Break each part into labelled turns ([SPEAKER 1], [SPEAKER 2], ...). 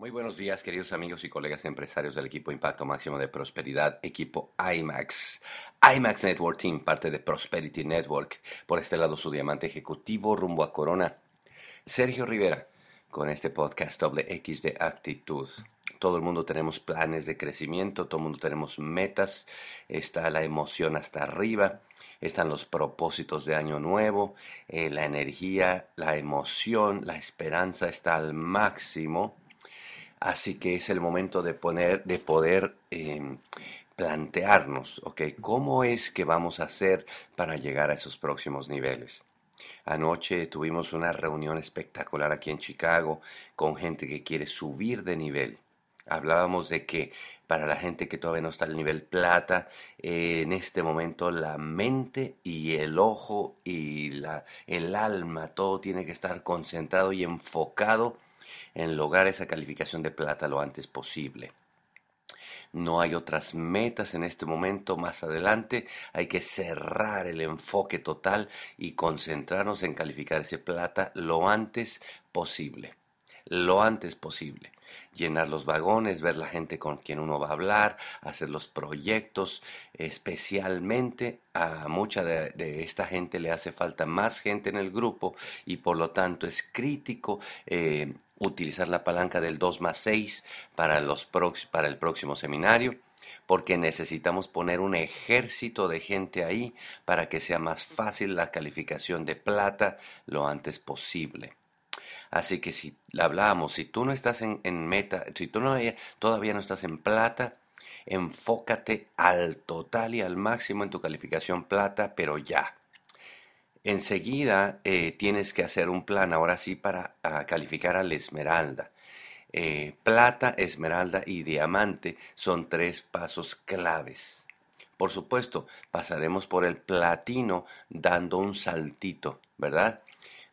[SPEAKER 1] Muy buenos días, queridos amigos y colegas empresarios del equipo Impacto Máximo de Prosperidad, equipo IMAX. IMAX Network Team, parte de Prosperity Network. Por este lado, su diamante ejecutivo rumbo a Corona. Sergio Rivera, con este podcast doble X de actitud. Todo el mundo tenemos planes de crecimiento, todo el mundo tenemos metas, está la emoción hasta arriba, están los propósitos de año nuevo, eh, la energía, la emoción, la esperanza está al máximo Así que es el momento de, poner, de poder em, plantearnos, ¿ok? ¿Cómo es que vamos a hacer para llegar a esos próximos niveles? Anoche tuvimos una reunión espectacular aquí en Chicago con gente que quiere subir de nivel. Hablábamos de que para la gente que todavía no está al nivel plata, eh, en este momento la mente y el ojo y la, el alma, todo tiene que estar concentrado y enfocado en lograr esa calificación de plata lo antes posible. No hay otras metas en este momento. Más adelante hay que cerrar el enfoque total y concentrarnos en calificar ese plata lo antes posible. Lo antes posible. Llenar los vagones, ver la gente con quien uno va a hablar, hacer los proyectos. Especialmente a mucha de, esta gente le hace falta más gente en el grupo y por lo tanto es crítico eh, utilizar la palanca del 2 más 6 para, los para el próximo seminario, porque necesitamos poner un ejército de gente ahí para que sea más fácil la calificación de plata lo antes posible. Así que si hablábamos, si tú no estás en, meta, si tú no, todavía no estás en plata, enfócate al total y al máximo en tu calificación plata, pero ya. Enseguida eh, tienes que hacer un plan ahora sí para calificar al esmeralda. Eh, plata, esmeralda y diamante son tres pasos claves. Por supuesto, pasaremos por el platino dando un saltito, ¿verdad?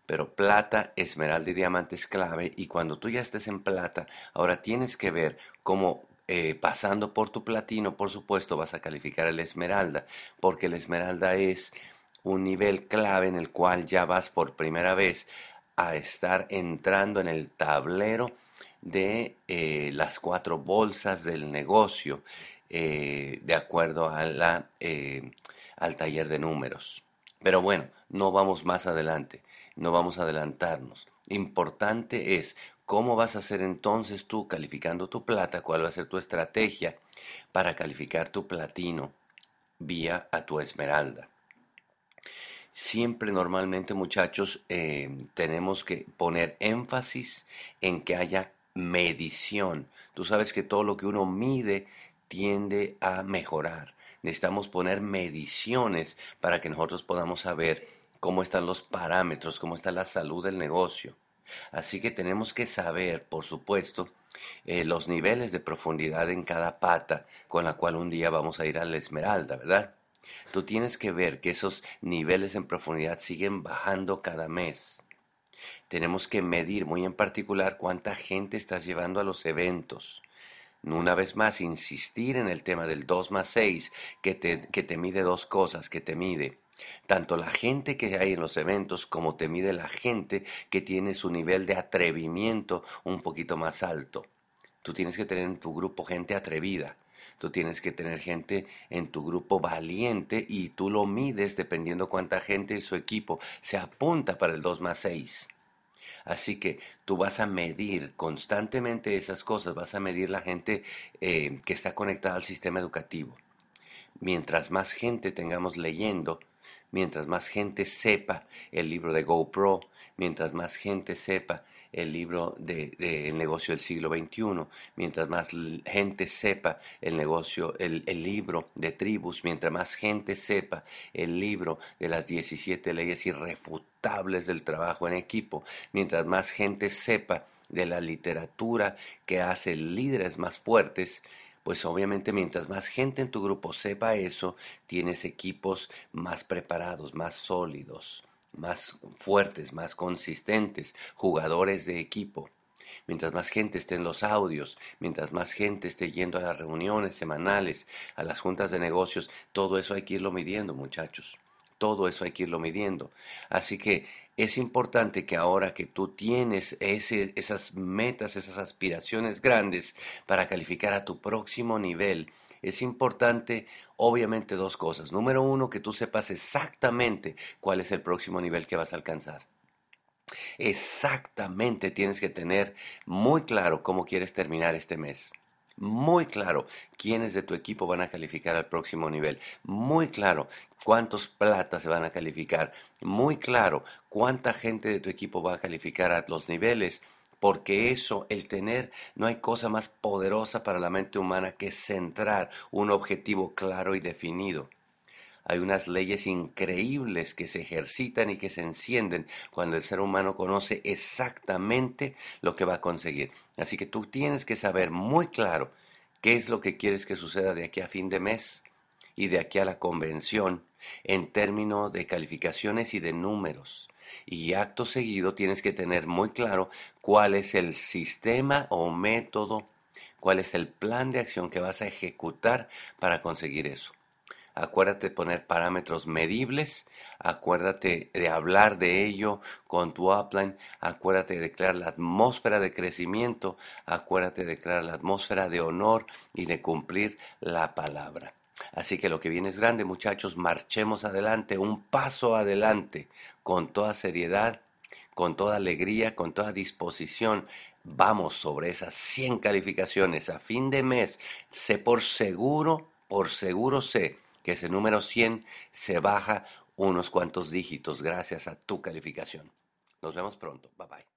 [SPEAKER 1] Pero plata, esmeralda y diamante es clave y cuando tú ya estés en plata, ahora tienes que ver cómo eh, pasando por tu platino, por supuesto, vas a calificar el esmeralda, porque el esmeralda es un nivel clave en el cual ya vas por primera vez a estar entrando en el tablero de eh, las cuatro bolsas del negocio eh, de acuerdo al taller de números. Pero bueno, no vamos más adelante, no vamos a adelantarnos. Importante es cómo vas a hacer entonces tú calificando tu plata, cuál va a ser tu estrategia para calificar tu platino vía a tu esmeralda siempre normalmente muchachos eh, tenemos que poner énfasis en que haya medición. Tú sabes que todo lo que uno mide tiende a mejorar. Necesitamos poner mediciones para que nosotros podamos saber cómo están los parámetros, cómo está la salud del negocio. Así que tenemos que saber, por supuesto, eh, los niveles de profundidad en cada pata con la cual un día vamos a ir a la esmeralda, ¿verdad? Tú tienes que ver que esos niveles en profundidad siguen bajando cada mes. Tenemos que medir muy en particular cuánta gente estás llevando a los eventos. Una vez más, insistir en el tema del 2 más 6, que te, que te mide dos cosas, que te mide tanto la gente que hay en los eventos como te mide la gente que tiene su nivel de atrevimiento un poquito más alto. Tú tienes que tener en tu grupo gente atrevida, Tú tienes que tener gente en tu grupo valiente y tú lo mides dependiendo cuánta gente y su equipo se apunta para el 2 más 6. Así que tú vas a medir constantemente esas cosas, vas a medir la gente eh, que está conectada al sistema educativo. Mientras más gente tengamos leyendo, mientras más gente sepa el libro de GoPro, mientras más gente sepa el libro de, El negocio del siglo XXI, mientras más gente sepa el negocio, el, el, libro de tribus, mientras más gente sepa el libro de las 17 leyes irrefutables del trabajo en equipo, mientras más gente sepa de la literatura que hace líderes más fuertes, pues obviamente mientras más gente en tu grupo sepa eso, tienes equipos más preparados, más sólidos más fuertes, más consistentes, jugadores de equipo. Mientras más gente esté en los audios, mientras más gente esté yendo a las reuniones semanales, a las juntas de negocios, todo eso hay que irlo midiendo, muchachos. Todo eso hay que irlo midiendo. Así que es importante que ahora que tú tienes esas metas, esas aspiraciones grandes para calificar a tu próximo nivel, es importante, obviamente, dos cosas. Número uno, que tú sepas exactamente cuál es el próximo nivel que vas a alcanzar. Exactamente tienes que tener muy claro cómo quieres terminar este mes. Muy claro quiénes de tu equipo van a calificar al próximo nivel. Muy claro cuántos platas se van a calificar. Muy claro cuánta gente de tu equipo va a calificar a los niveles porque eso, el tener, no hay cosa más poderosa para la mente humana que centrar un objetivo claro y definido. Hay unas leyes increíbles que se ejercitan y que se encienden cuando el ser humano conoce exactamente lo que va a conseguir. Así que tú tienes que saber muy claro qué es lo que quieres que suceda de aquí a fin de mes y de aquí a la convención en términos de calificaciones y de números. Y acto seguido tienes que tener muy claro cuál es el sistema o método, cuál es el plan de acción que vas a ejecutar para conseguir eso. Acuérdate de poner parámetros medibles, acuérdate de hablar de ello con tu upline, acuérdate de crear la atmósfera de crecimiento, acuérdate de crear la atmósfera de honor y de cumplir la palabra. Así que lo que viene es grande, muchachos, marchemos adelante, un paso adelante, con toda seriedad, con toda alegría, con toda disposición. Vamos sobre esas 100 calificaciones a fin de mes. Sé por seguro, por seguro sé que ese número 100 se baja unos cuantos dígitos gracias a tu calificación. Nos vemos pronto. Bye bye.